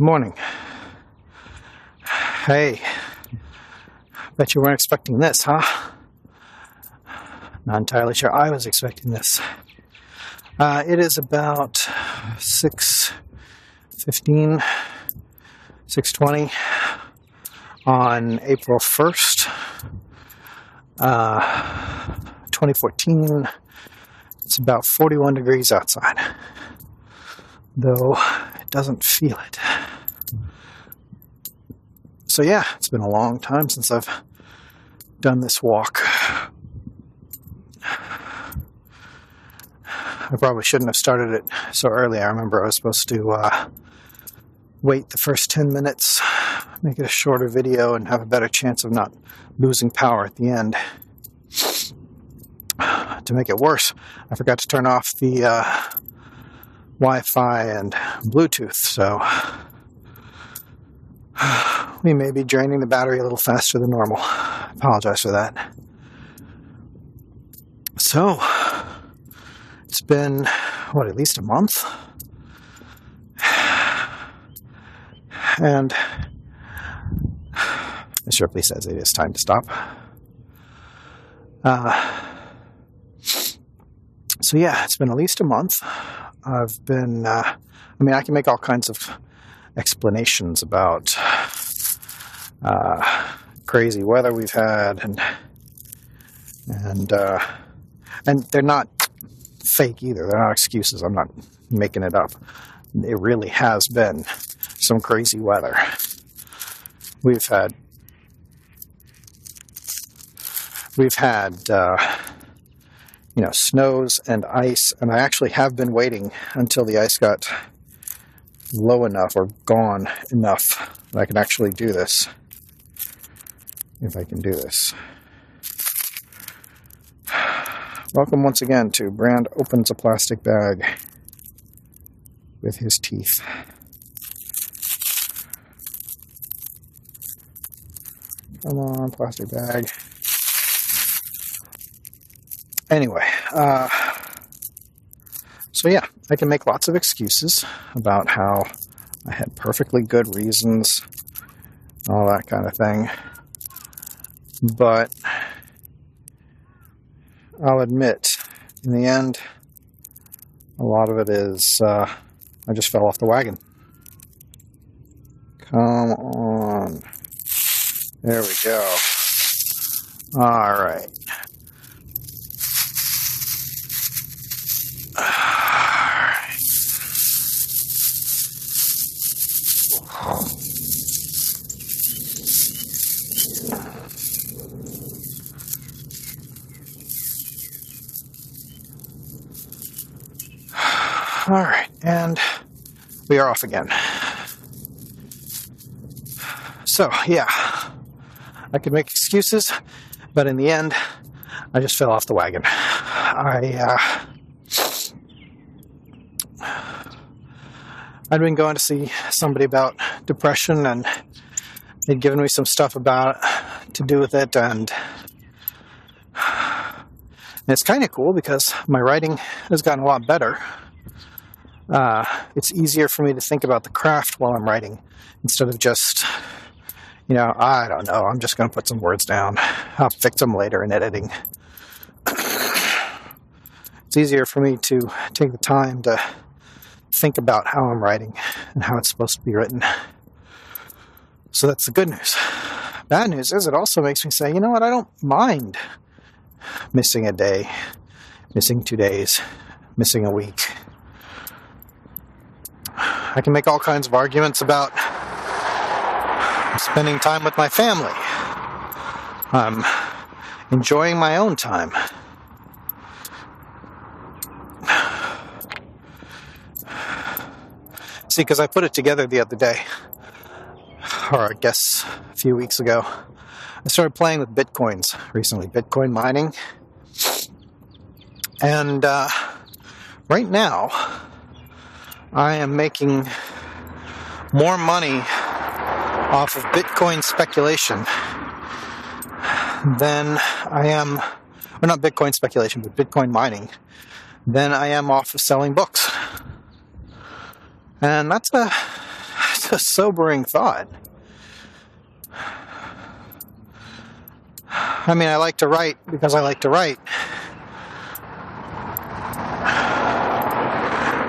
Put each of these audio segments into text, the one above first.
Morning. Hey. Bet you weren't expecting this, huh? Not entirely sure I was expecting this. Uh, it is about 6.15, 6.20 on April 1st, uh, 2014. It's about 41 degrees outside, though it doesn't feel it. So, yeah, it's been a long time since I've done this walk. I probably shouldn't have started it so early. I remember I was supposed to uh, wait the first 10 minutes, make it a shorter video, and have a better chance of not losing power at the end. To make it worse, I forgot to turn off the uh, Wi Fi and Bluetooth, so we may be draining the battery a little faster than normal. Apologize for that. So, it's been, what, at least a month? And Mr. Ripley says it is time to stop. Uh, so, yeah, it's been at least a month. I've been, uh, I mean, I can make all kinds of explanations about uh, crazy weather we've had and and uh, and they're not fake either. They're not excuses. I'm not making it up. It really has been some crazy weather. We've had we've had uh, you know snows and ice, and I actually have been waiting until the ice got low enough or gone enough that I can actually do this. If I can do this. Welcome once again to Brand Opens a Plastic Bag with his teeth. Come on, plastic bag. Anyway, uh, so yeah, I can make lots of excuses about how I had perfectly good reasons, all that kind of thing. But I'll admit, in the end, a lot of it is uh, I just fell off the wagon. Come on. There we go. All right. All right, and we are off again. So, yeah, I could make excuses, but in the end, I just fell off the wagon. I, uh, I'd been going to see somebody about depression, and they'd given me some stuff about to do with it, and, and it's kind of cool because my writing has gotten a lot better uh, it's easier for me to think about the craft while I'm writing instead of just, you know, I don't know, I'm just going to put some words down. I'll fix them later in editing. it's easier for me to take the time to think about how I'm writing and how it's supposed to be written. So that's the good news. Bad news is it also makes me say, you know what, I don't mind missing a day, missing two days, missing a week I can make all kinds of arguments about spending time with my family. I'm enjoying my own time. See, because I put it together the other day, or I guess a few weeks ago. I started playing with bitcoins recently, Bitcoin mining. And uh, right now, I am making more money off of Bitcoin speculation than I am, or not Bitcoin speculation, but Bitcoin mining, than I am off of selling books. And that's a, it's a sobering thought. I mean, I like to write because I like to write.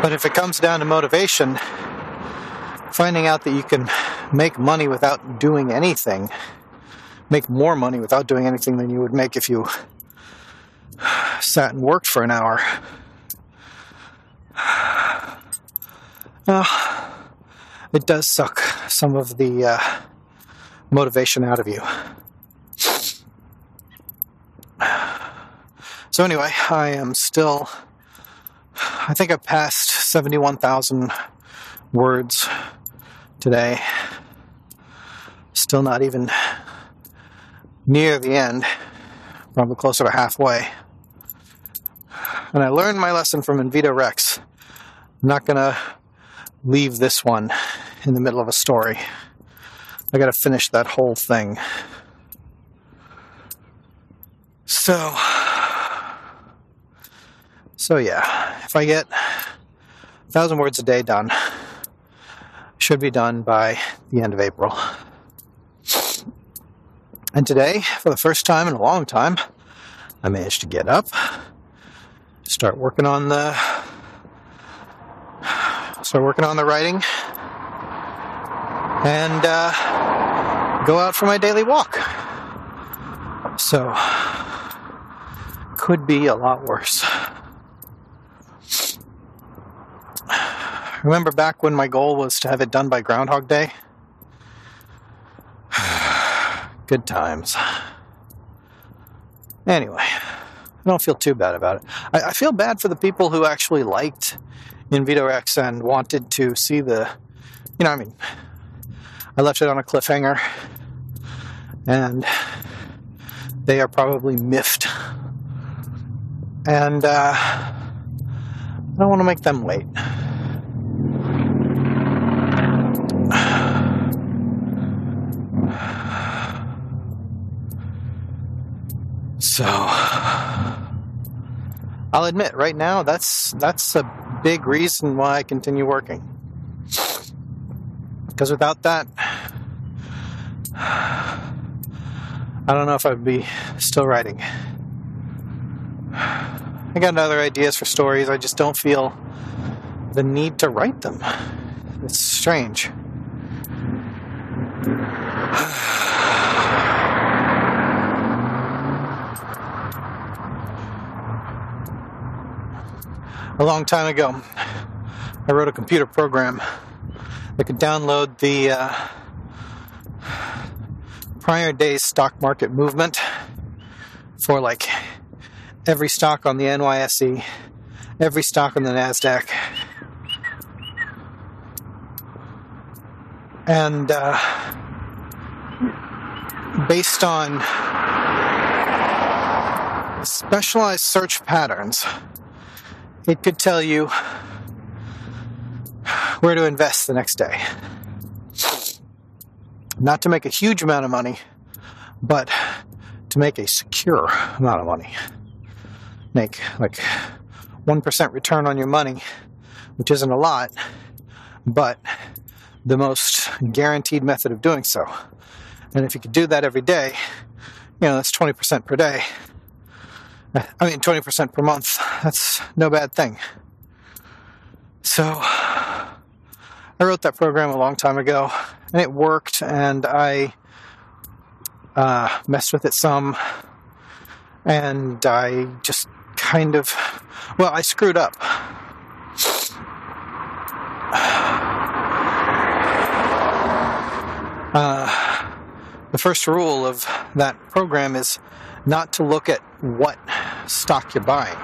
But if it comes down to motivation, finding out that you can make money without doing anything, make more money without doing anything than you would make if you sat and worked for an hour. It does suck some of the uh, motivation out of you. So, anyway, I am still, I think I passed 71,000 words today. Still not even near the end, probably closer to halfway. And I learned my lesson from Invito Rex. I'm not to leave this one in the middle of a story. I got to finish that whole thing. So, so yeah, if I get a thousand words a day done, should be done by the end of April. And today, for the first time in a long time, I managed to get up, start working on the start working on the writing, and uh, go out for my daily walk. So, could be a lot worse. Remember back when my goal was to have it done by Groundhog Day? Good times. Anyway, I don't feel too bad about it. I, I feel bad for the people who actually liked Invito Rex and wanted to see the, you know, I mean, I left it on a cliffhanger, and they are probably miffed. And uh, I don't want to make them wait. So I'll admit right now that's that's a big reason why I continue working. Because without that I don't know if I'd be still writing. I got other ideas for stories, I just don't feel the need to write them. It's strange. A long time ago, I wrote a computer program that could download the uh, prior day's stock market movement for like every stock on the NYSE, every stock on the NASDAQ. And uh, based on specialized search patterns, it could tell you where to invest the next day. Not to make a huge amount of money, but to make a secure amount of money. Make like 1% return on your money, which isn't a lot, but the most guaranteed method of doing so. And if you could do that every day, you know, that's 20% per day. I mean, 20% per month. That's no bad thing. So, I wrote that program a long time ago, and it worked, and I uh, messed with it some, and I just kind of, well, I screwed up. Uh, the first rule of that program is not to look at what stock you're buying.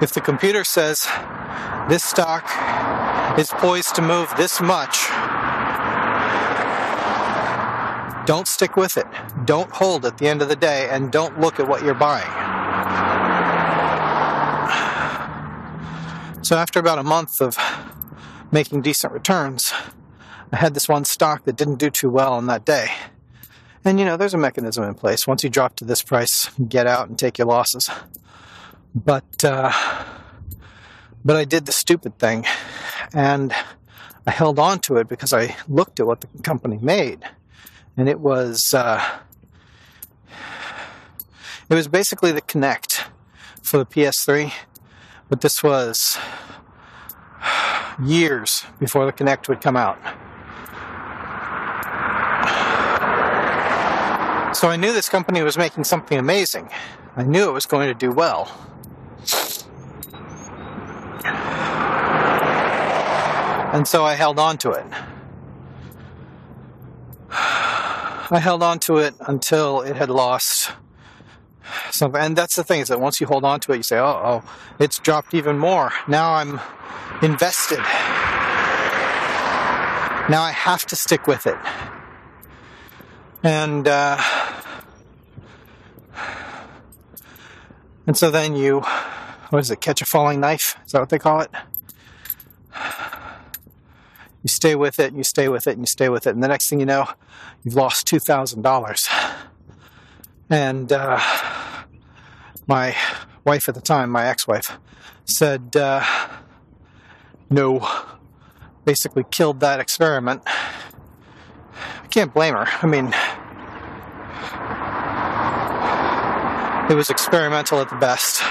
If the computer says this stock is poised to move this much, don't stick with it. Don't hold at the end of the day and don't look at what you're buying. So, after about a month of making decent returns, I had this one stock that didn't do too well on that day. And you know, there's a mechanism in place. Once you drop to this price, get out and take your losses. But uh, But I did the stupid thing and I held on to it because I looked at what the company made. And it was, uh, it was basically the Kinect for the PS3, but this was years before the Kinect would come out. So I knew this company was making something amazing. I knew it was going to do well. And so I held on to it. I held on to it until it had lost something. And that's the thing is that once you hold on to it, you say, oh, oh, it's dropped even more. Now I'm invested. Now I have to stick with it. And, uh, and so then you, what is it, catch a falling knife? Is that what they call it? You stay with it, and you stay with it, and you stay with it. And the next thing you know, you've lost $2,000. And, uh, my wife at the time, my ex wife, said, uh, no, basically killed that experiment. I can't blame her. I mean, it was experimental at the best.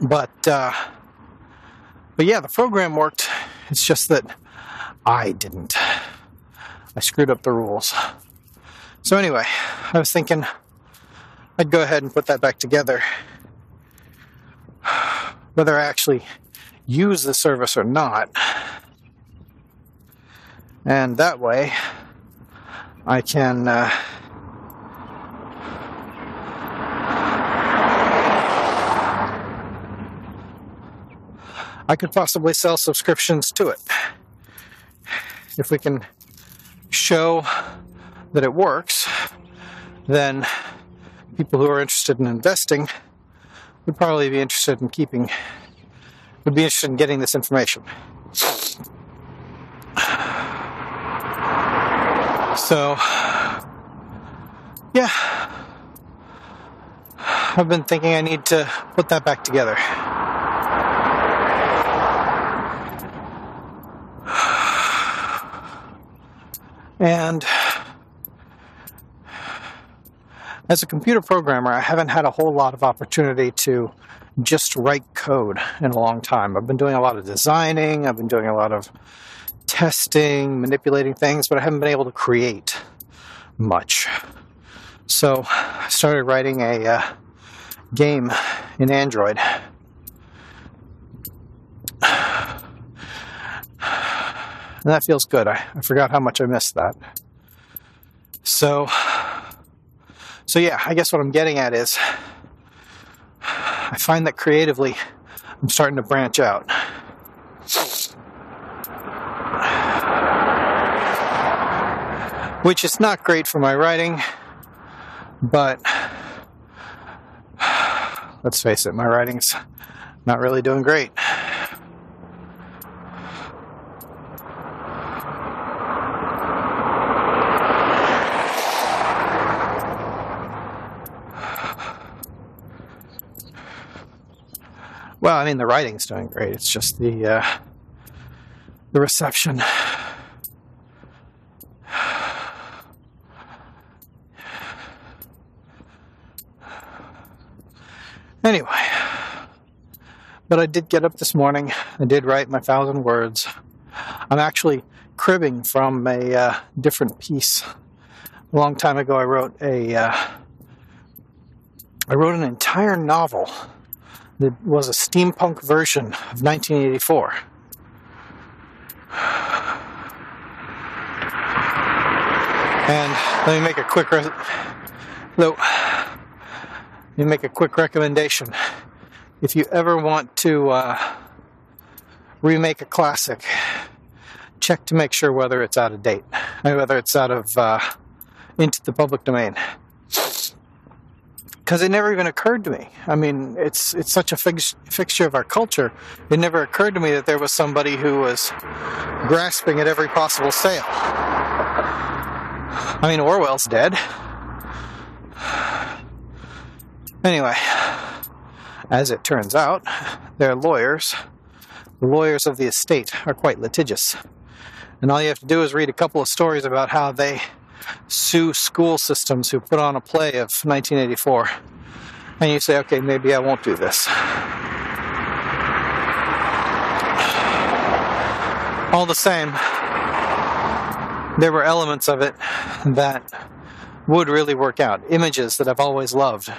But, uh, but yeah, the program worked. It's just that I didn't. I screwed up the rules. So anyway, I was thinking I'd go ahead and put that back together. Whether I actually use the service or not. And that way, I can uh, I could possibly sell subscriptions to it. If we can show that it works, then people who are interested in investing would probably be interested in keeping, would be interested in getting this information. So, yeah, I've been thinking I need to put that back together. And as a computer programmer, I haven't had a whole lot of opportunity to just write code in a long time. I've been doing a lot of designing, I've been doing a lot of testing, manipulating things, but I haven't been able to create much. So I started writing a uh, game in Android. That feels good. I, I forgot how much I missed that. So so, yeah, I guess what I'm getting at is I find that creatively I'm starting to branch out. Which is not great for my writing, but let's face it, my writing's not really doing great. Well, I mean, the writing's doing great. It's just the uh, the reception. Anyway, but I did get up this morning. I did write my thousand words. I'm actually cribbing from a uh, different piece. A long time ago, I wrote a uh, I wrote an entire novel that was a steampunk version of 1984. And let me make a quick re- let me make a quick recommendation. If you ever want to uh, remake a classic, check to make sure whether it's out of date, whether it's out of uh, into the public domain because it never even occurred to me. I mean, it's it's such a fix, fixture of our culture. It never occurred to me that there was somebody who was grasping at every possible sale. I mean, Orwell's dead. Anyway, As it turns out, their lawyers, the lawyers of the estate, are quite litigious. And all you have to do is read a couple of stories about how they sue school systems who put on a play of 1984. And you say, okay, maybe I won't do this. All the same, there were elements of it that would really work out. Images that I've always loved.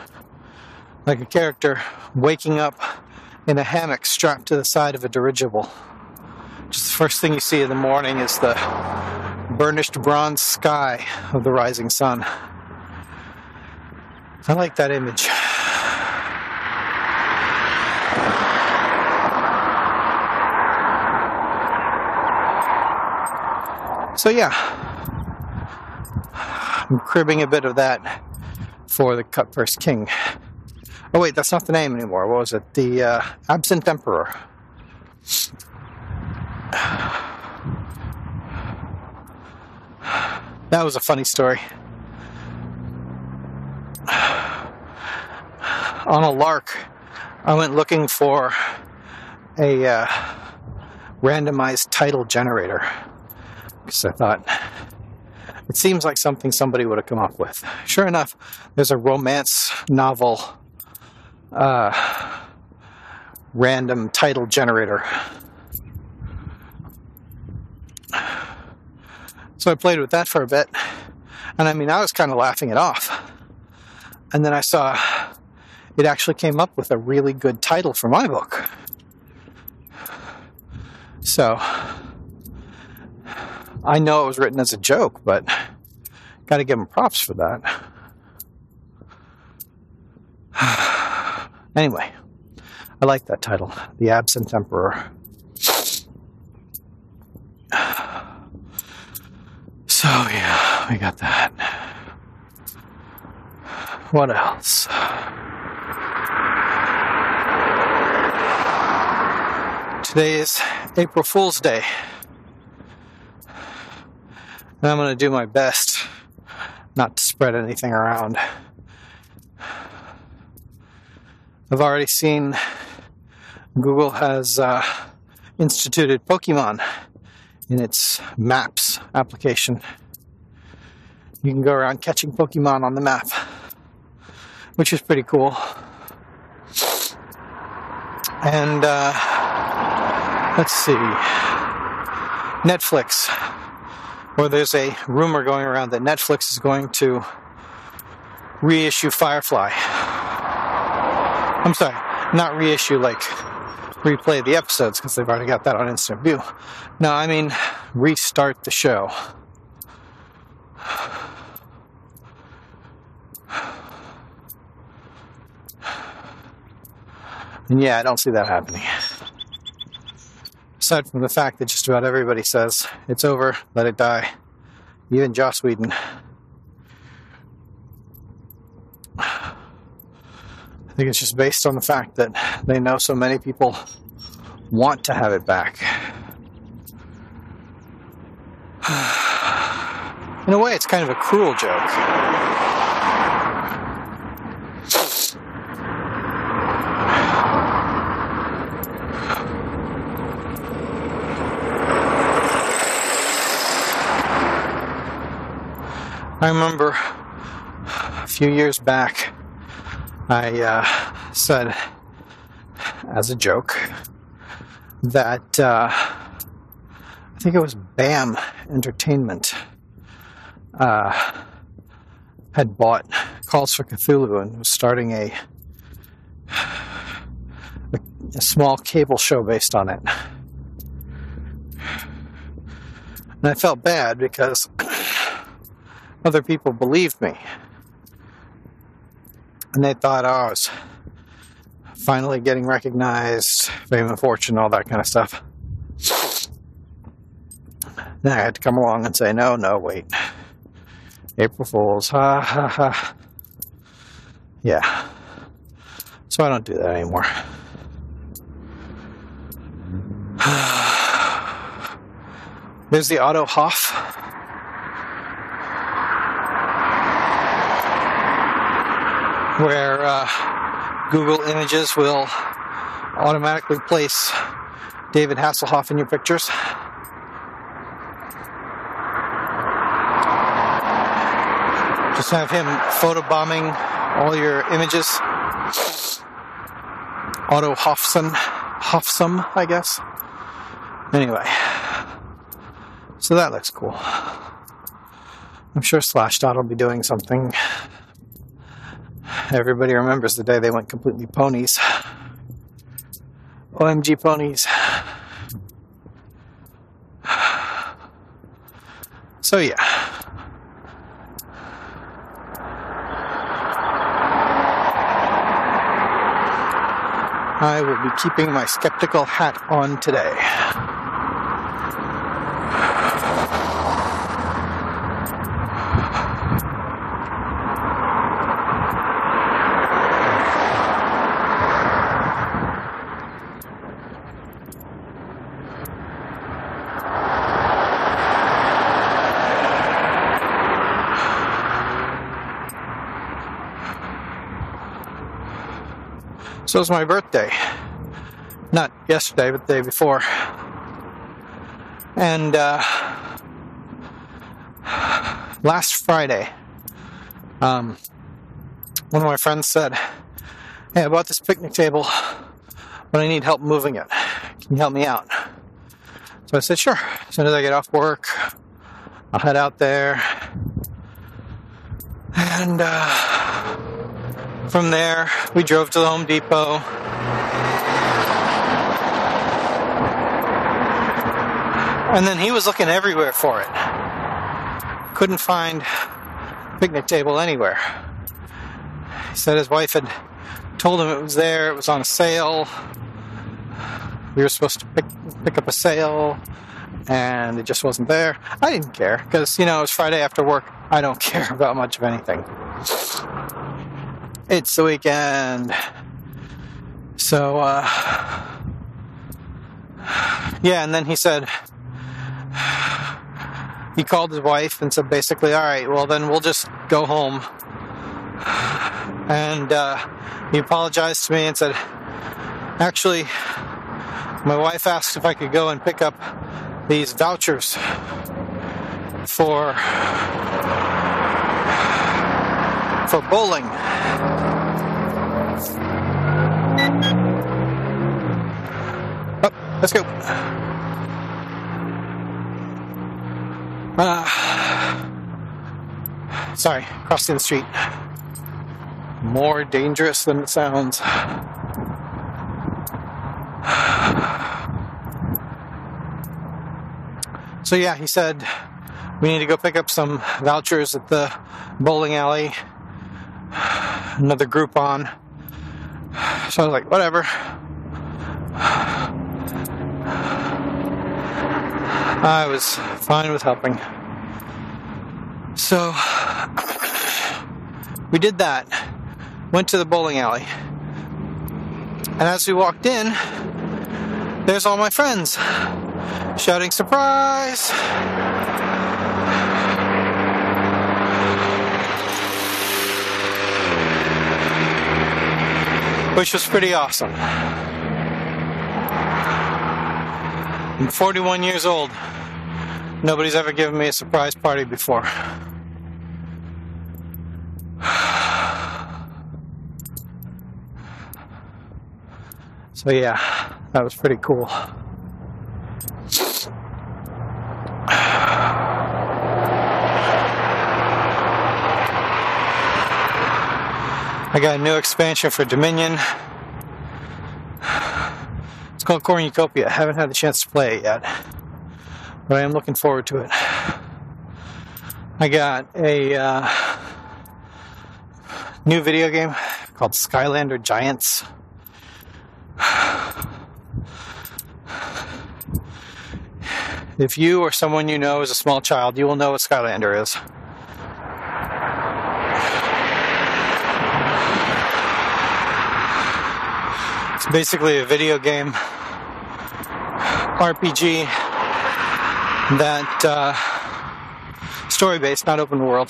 Like a character waking up in a hammock strapped to the side of a dirigible. Just the first thing you see in the morning is the burnished bronze sky of the rising sun. I like that image. So, yeah, I'm cribbing a bit of that for the Cut First King. Oh, wait, that's not the name anymore. What was it? The uh, Absent Emperor. That was a funny story. On a lark, I went looking for a uh, randomized title generator because I thought it seems like something somebody would have come up with. Sure enough, there's a romance novel uh, random title generator. So I played with that for a bit, and I mean, I was kind of laughing it off. And then I saw it actually came up with a really good title for my book. So I know it was written as a joke, but got to give him props for that. anyway, I like that title, The Absent Emperor. So, yeah, we got that. What else? Today is April Fool's Day. And I'm to do my best not to spread anything around. I've already seen Google has uh, instituted Pokemon in its Maps application. You can go around catching Pokemon on the map, which is pretty cool. And uh, let's see, Netflix or there's a rumor going around that Netflix is going to reissue Firefly. I'm sorry, not reissue like replay the episodes because they've already got that on instant view. No, I mean restart the show. And yeah, I don't see that happening aside from the fact that just about everybody says it's over, let it die, even Joss Whedon. Think it's just based on the fact that they know so many people want to have it back. In a way, it's kind of a cruel joke. I remember a few years back, I uh, said as a joke that uh, I think it was BAM Entertainment uh, had bought Calls for Cthulhu and was starting a, a, a small cable show based on it. And I felt bad because other people believed me. And they thought, oh, I was finally getting recognized, fame and fortune, all that kind of stuff. Then I had to come along and say, no, no, wait. April Fools, ha ha ha. Yeah. So I don't do that anymore. There's the Auto Hoff where uh, Google Images will automatically place David Hasselhoff in your pictures. Just have him photobombing all your images. Otto Hofson, Hofsum, I guess. Anyway, so that looks cool. I'm sure Slashdot will be doing something. Everybody remembers the day they went completely ponies. OMG ponies. So, yeah. I will be keeping my skeptical hat on today. So it was my birthday. Not yesterday, but the day before. And uh, last Friday, um, one of my friends said, Hey, I bought this picnic table, but I need help moving it. Can you help me out? So I said, Sure. As soon as I get off work, I'll head out there. And uh, from there, we drove to the Home Depot. And then he was looking everywhere for it. Couldn't find picnic table anywhere. He said his wife had told him it was there, it was on a sale. We were supposed to pick, pick up a sale, and it just wasn't there. I didn't care because, you know, it was Friday after work. I don't care about much of anything it's the weekend. So, uh, yeah, and then he said, he called his wife and said basically, all right, well, then we'll just go home. And uh, he apologized to me and said, actually, my wife asked if I could go and pick up these vouchers for for bowling. Oh, let's go. Uh, sorry, crossing the street. More dangerous than it sounds. So, yeah, he said we need to go pick up some vouchers at the bowling alley. Another Groupon. So I was like, whatever. I was fine with helping. So we did that. Went to the bowling alley. And as we walked in, there's all my friends shouting, Surprise! Which was pretty awesome. I'm 41 years old. Nobody's ever given me a surprise party before. So, yeah, that was pretty cool. I got a new expansion for Dominion. It's called Cornucopia. I haven't had the chance to play it yet, but I am looking forward to it. I got a uh, new video game called Skylander Giants. If you or someone you know is a small child, you will know what Skylander is. Basically a video game RPG that uh, story based, not open world,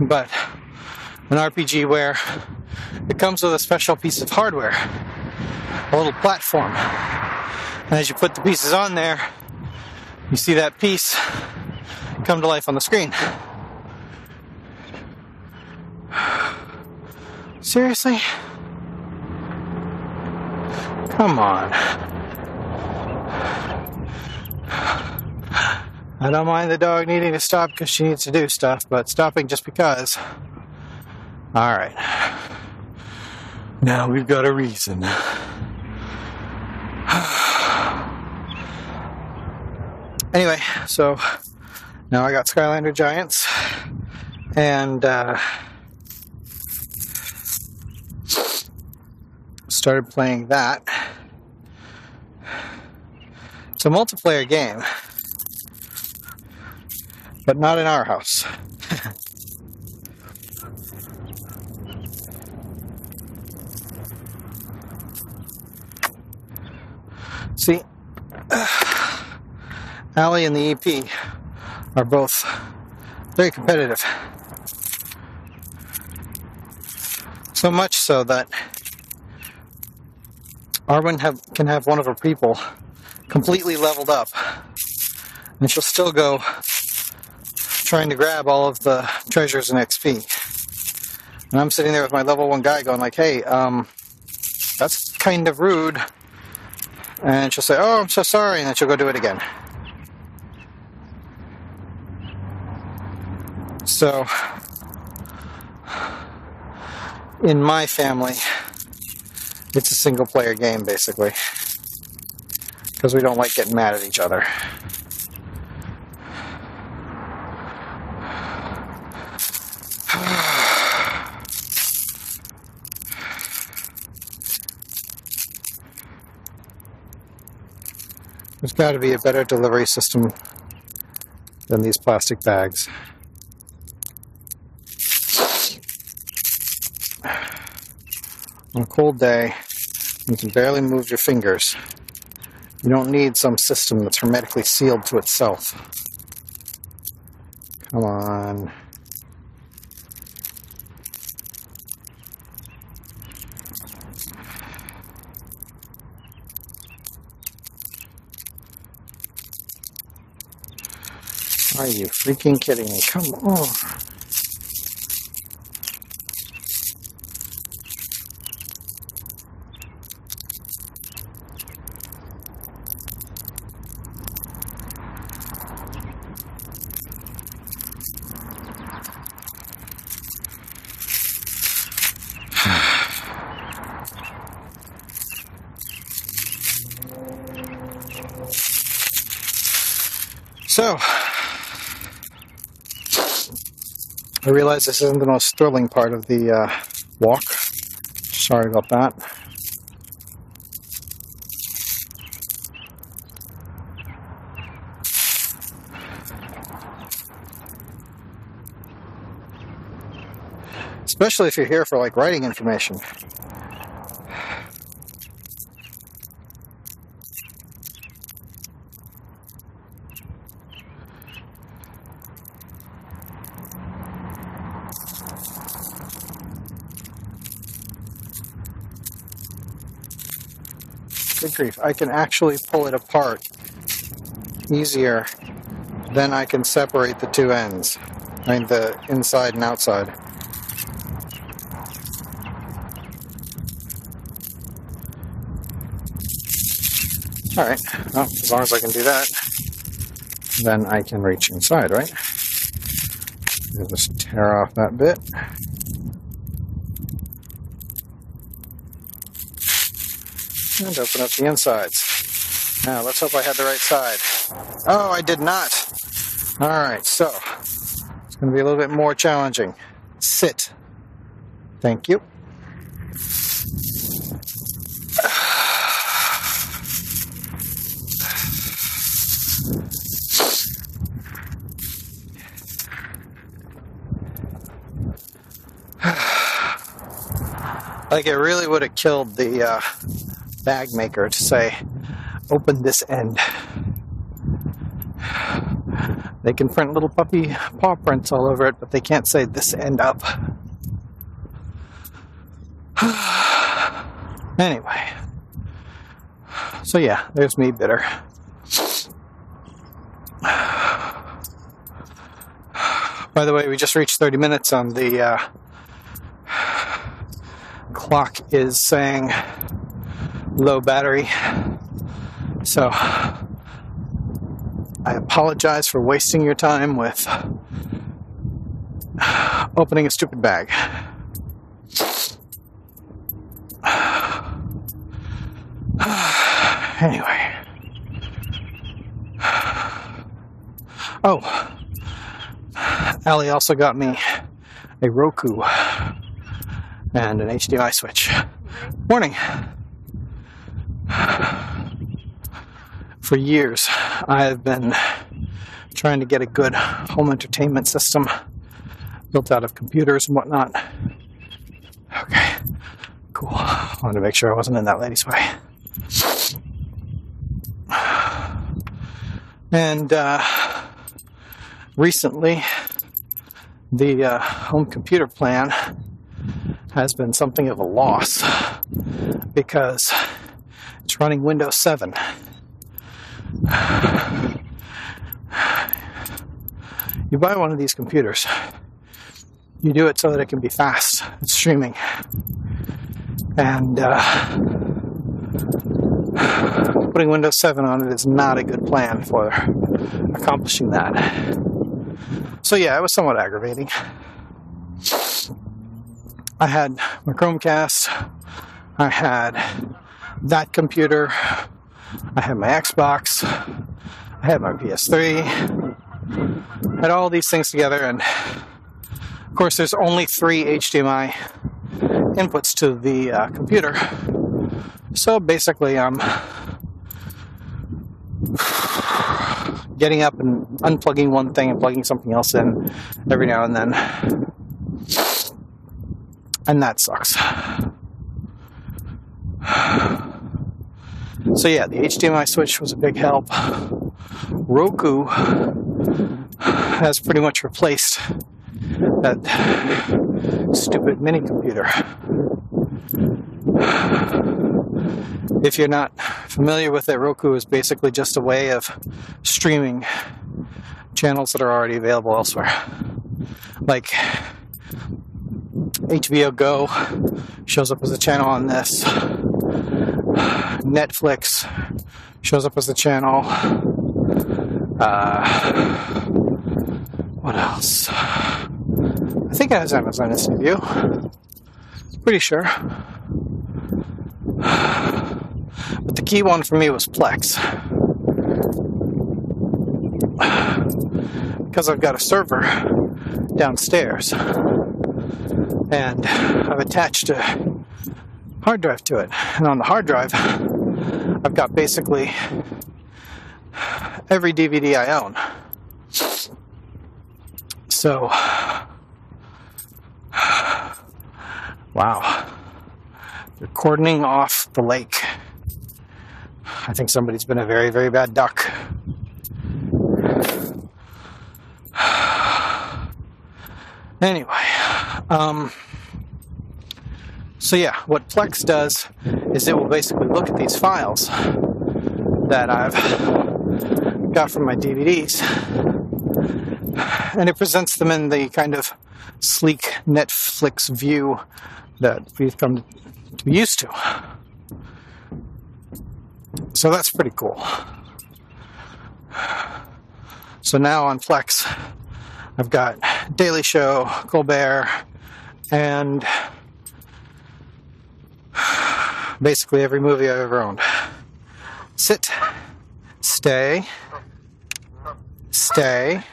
but an RPG where it comes with a special piece of hardware, a little platform. And as you put the pieces on there, you see that piece come to life on the screen. Seriously? Come on. I don't mind the dog needing to stop because she needs to do stuff, but stopping just because. Alright. Now we've got a reason. anyway, so now I got Skylander Giants and uh, started playing that. It's a multiplayer game, but not in our house. See, Allie and the EP are both very competitive. So much so that Arwen have, can have one of her people completely leveled up, and she'll still go trying to grab all of the treasures and XP. And I'm sitting there with my level one guy going like, "Hey, um, that's kind of rude." And she'll say, "Oh, I'm so sorry," and then she'll go do it again. So, in my family, it's a single player game basically. Because we don't like getting mad at each other. There's got to be a better delivery system than these plastic bags. On a cold day, you can barely move your fingers. You don't need some system that's hermetically sealed to itself. Come on. Are you freaking kidding me? Come on. So, I realize this isn't the most thrilling part of the uh, walk. Sorry about that. Especially if you're here for like writing information. I can actually pull it apart easier than I can separate the two ends. I mean, the inside and outside. Alright, well, as long as I can do that, then I can reach inside, right? Just tear off that bit. And open up the insides. Now, let's hope I had the right side. Oh, I did not. All right, so it's going to be a little bit more challenging. Sit. Thank you. like it really would have killed the uh, bag maker to say, open this end. They can print little puppy paw prints all over it, but they can't say this end up. anyway. So yeah, there's me bitter. By the way, we just reached 30 minutes on the uh, clock is saying low battery. So I apologize for wasting your time with opening a stupid bag. anyway. Oh, Ali also got me a Roku and an HDMI switch. Morning. For years, I have been trying to get a good home entertainment system built out of computers and whatnot. Okay, cool. I wanted to make sure I wasn't in that lady's way. And uh, recently, the uh, home computer plan has been something of a loss because it's running Windows 7. You buy one of these computers, you do it so that it can be fast it's streaming. And uh, putting Windows 7 on it is not a good plan for accomplishing that. So yeah, it was somewhat aggravating. I had my Chromecast, I had that computer, I had my Xbox, I had my PS3, I had all these things together, and of course, there's only three HDMI inputs to the uh, computer. So basically, I'm getting up and unplugging one thing and plugging something else in every now and then. And that sucks. So, yeah, the HDMI switch was a big help. Roku has pretty much replaced that stupid mini computer. If you're not familiar with it, Roku is basically just a way of streaming channels that are already available elsewhere. Like HBO Go shows up as a channel on this. Netflix shows up as the channel. Uh, what else? I think it has Amazon View. Pretty sure. But the key one for me was Plex. Because I've got a server downstairs and I've attached a hard drive to it. And on the hard drive, I've got basically every DVD I own. So, wow. They're cordoning off the lake. I think somebody's been a very, very bad duck. Anyway, um, so yeah, what Plex does is it will basically look at these files that I've got from my DVDs and it presents them in the kind of sleek Netflix view that we've come to be used to. So that's pretty cool. So now on Plex, I've got Daily Show, Colbert, and basically every movie I've ever owned. Sit, stay, stay.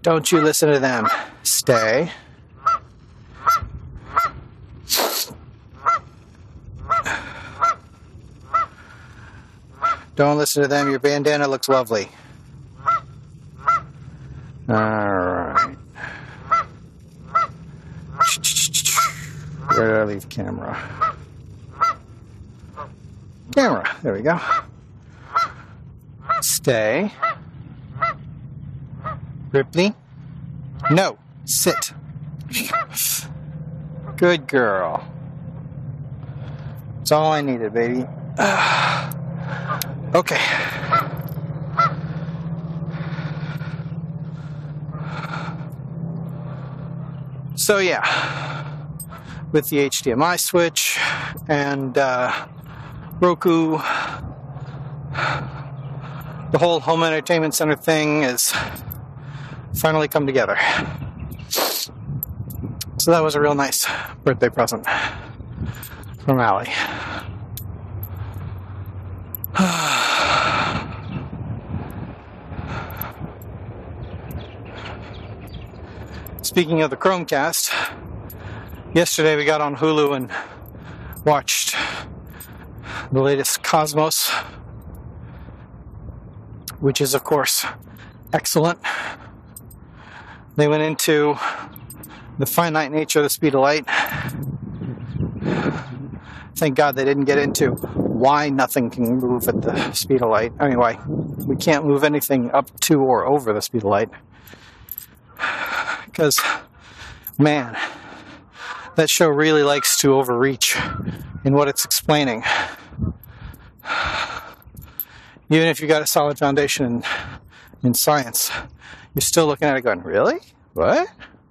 Don't you listen to them. Stay. Don't listen to them. Your bandana looks lovely. Alright. Where did I leave camera? Camera. There we go. Stay. Ripley. No, sit. Good girl. That's all I needed, baby. okay. So, yeah, with the HDMI switch and uh, Roku, the whole home entertainment center thing has finally come together. So that was a real nice birthday present from Allie. Speaking of the Chromecast, yesterday we got on Hulu and watched the latest Cosmos, which is, of course, excellent. They went into the finite nature of the speed of light. Thank God they didn't get into why nothing can move at the speed of light. Why we can't move anything up to or over the speed of light. Because, man, that show really likes to overreach in what it's explaining. Even if you got a solid foundation in, in science, you're still looking at it going, really? What?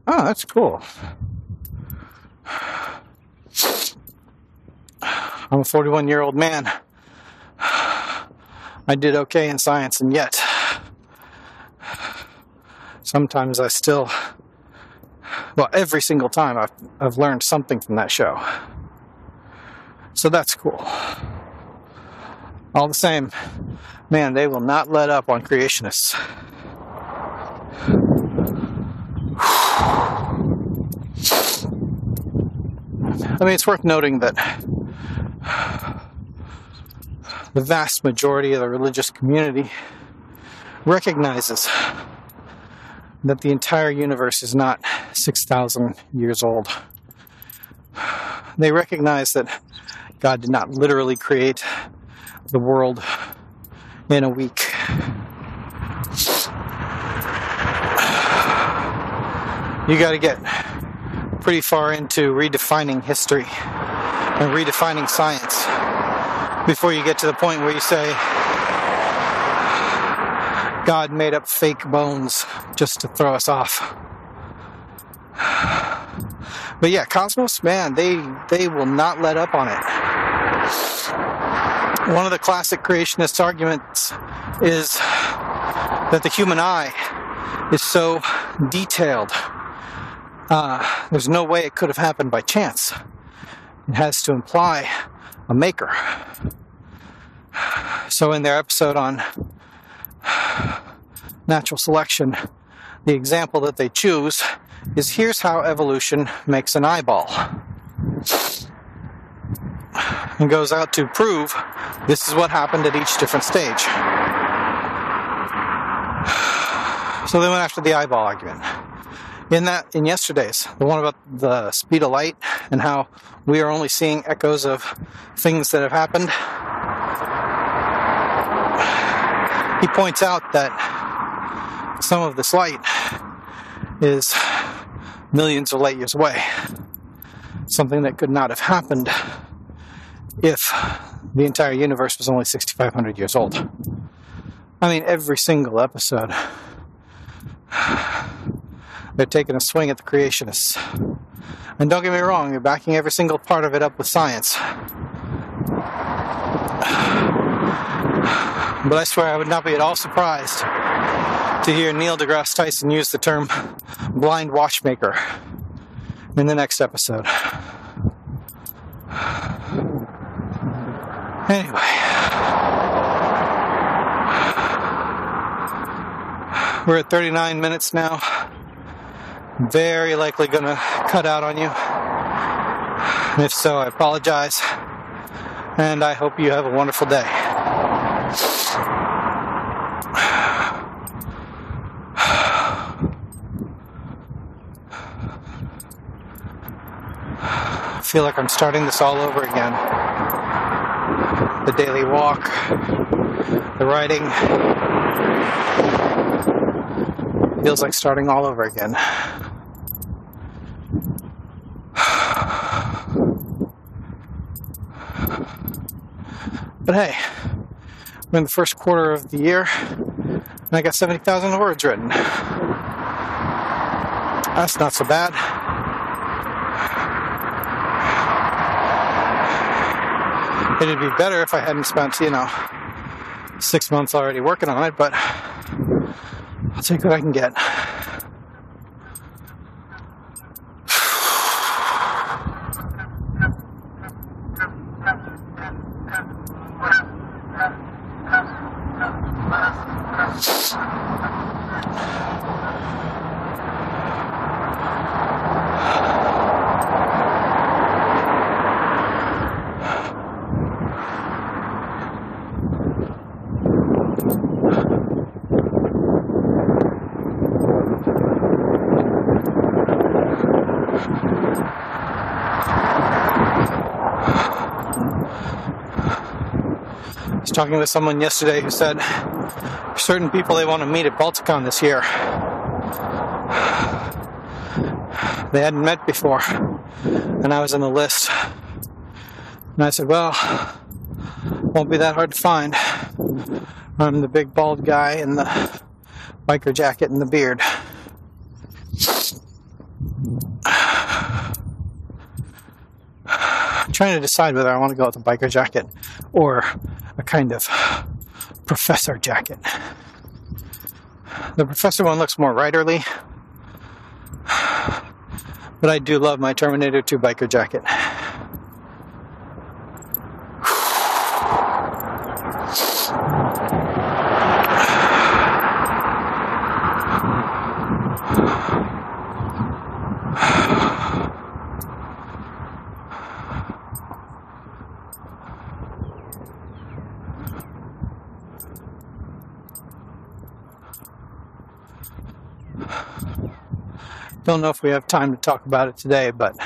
Oh, that's cool. I'm a 41 year old man. I did okay in science, and yet sometimes I still, well, every single time I've, I've learned something from that show. So that's cool. All the same, man, they will not let up on creationists. I mean, it's worth noting that the vast majority of the religious community recognizes that the entire universe is not 6,000 years old. They recognize that God did not literally create the world in a week. You got to get pretty far into redefining history and redefining science before you get to the point where you say God made up fake bones just to throw us off. But yeah, Cosmos, man, they they will not let up on it. One of the classic creationist arguments is that the human eye is so detailed uh, there's no way it could have happened by chance. It has to imply a maker. So, in their episode on natural selection, the example that they choose is here's how evolution makes an eyeball. And goes out to prove this is what happened at each different stage. So they went after the eyeball argument in that in yesterday's the one about the speed of light and how we are only seeing echoes of things that have happened he points out that some of this light is millions of light years away something that could not have happened if the entire universe was only 6500 years old i mean every single episode they're taking a swing at the creationists. And don't get me wrong, they're backing every single part of it up with science. But I swear I would not be at all surprised to hear Neil deGrasse Tyson use the term blind watchmaker in the next episode. Anyway. We're at 39 minutes now very likely to cut out on you. If so, I apologize. And I hope you have a wonderful day. Feel like I'm starting this all over again. The daily walk, the writing, Feels like starting all over again. But hey, we're in the first quarter of the year, and I got 70,000 words written. That's not so bad. It'd be better if I hadn't spent, you know, six months already working on it, but I'll take what I can get. Talking with someone yesterday who said certain people they want to meet at Balticon this year. They hadn't met before, and I was in the list. And I said, Well, won't be that hard to find. I'm the big bald guy in the biker jacket and the beard. I'm trying to decide whether I want to go with the biker jacket or a kind of professor jacket. The professor one looks more writerly, but I do love my Terminator 2 biker jacket. Don't know if we have time to talk about it today, but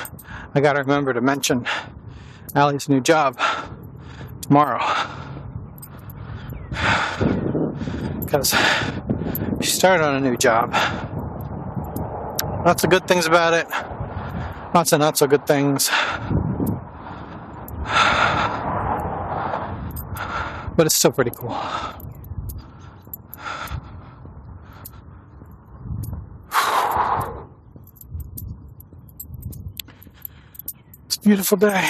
I got to remember to mention Allie's new job tomorrow. Because she started on a new job. Lots of good things about it, lots of not so good things. But it's still pretty cool. Beautiful day.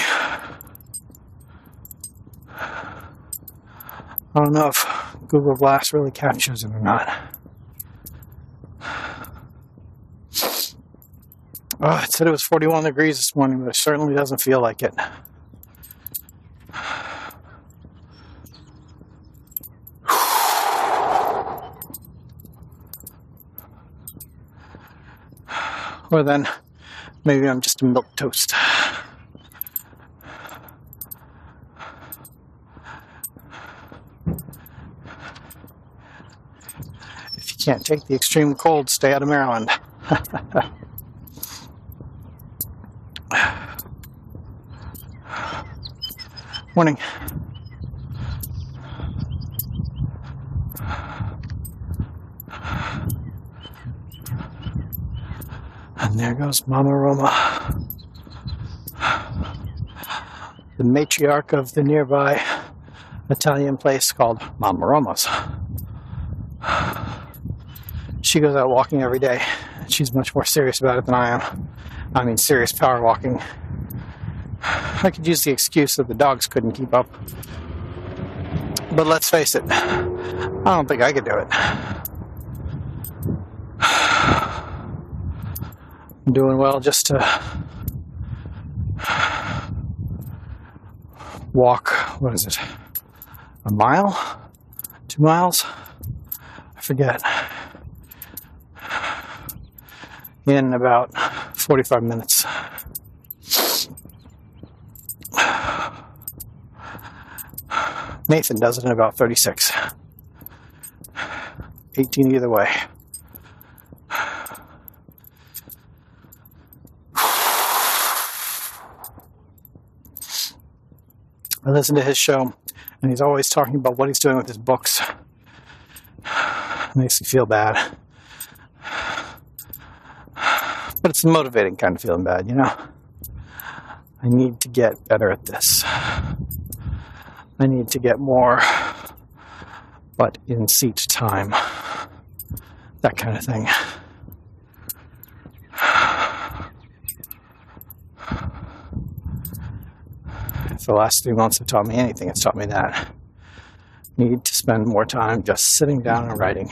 I don't know if Google Glass really captures it or not. Oh, it said it was 41 degrees this morning, but it certainly doesn't feel like it. Or then maybe I'm just a milk toast. If you can't take the extreme cold, stay out of Maryland. Morning. And there goes Mama Roma, the matriarch of the nearby Italian place called Mama Roma's. She goes out walking every day. She's much more serious about it than I am. I mean, serious power walking. I could use the excuse that the dogs couldn't keep up. But let's face it, I don't think I could do it. I'm doing well just to walk, what is it, a mile? Two miles? I forget. In about 45 minutes. Nathan does it in about 36. 18 either way. I listen to his show, and he's always talking about what he's doing with his books. It makes me feel bad. But it's motivating kind of feeling bad, you know? I need to get better at this. I need to get more butt in seat time. That kind of thing. If the last three months have taught me anything, it's taught me that. Need to spend more time just sitting down and writing.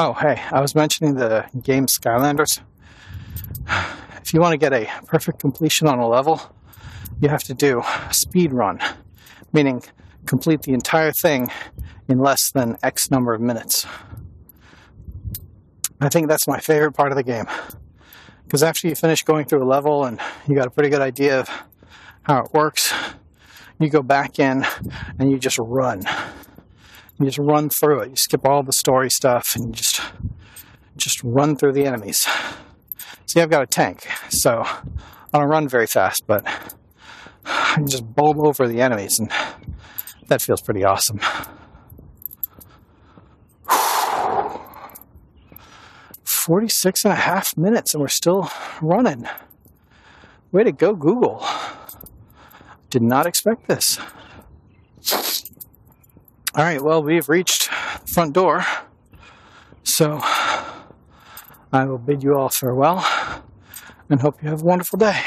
Oh, hey, I was mentioning the game Skylanders. If you want to get a perfect completion on a level, you have to do a speed run, meaning complete the entire thing in less than X number of minutes. I think that's my favorite part of the game. Because after you finish going through a level and you got a pretty good idea of how it works, you go back in and you just run. You just run through it. You skip all the story stuff and just just run through the enemies. See, I've got a tank, so I don't run very fast, but I can just bowl over the enemies, and that feels pretty awesome. 46 and a half minutes, and we're still running. Way to go, Google. Did not expect this. All right, well, we've reached the front door. So I will bid you all farewell and hope you have a wonderful day.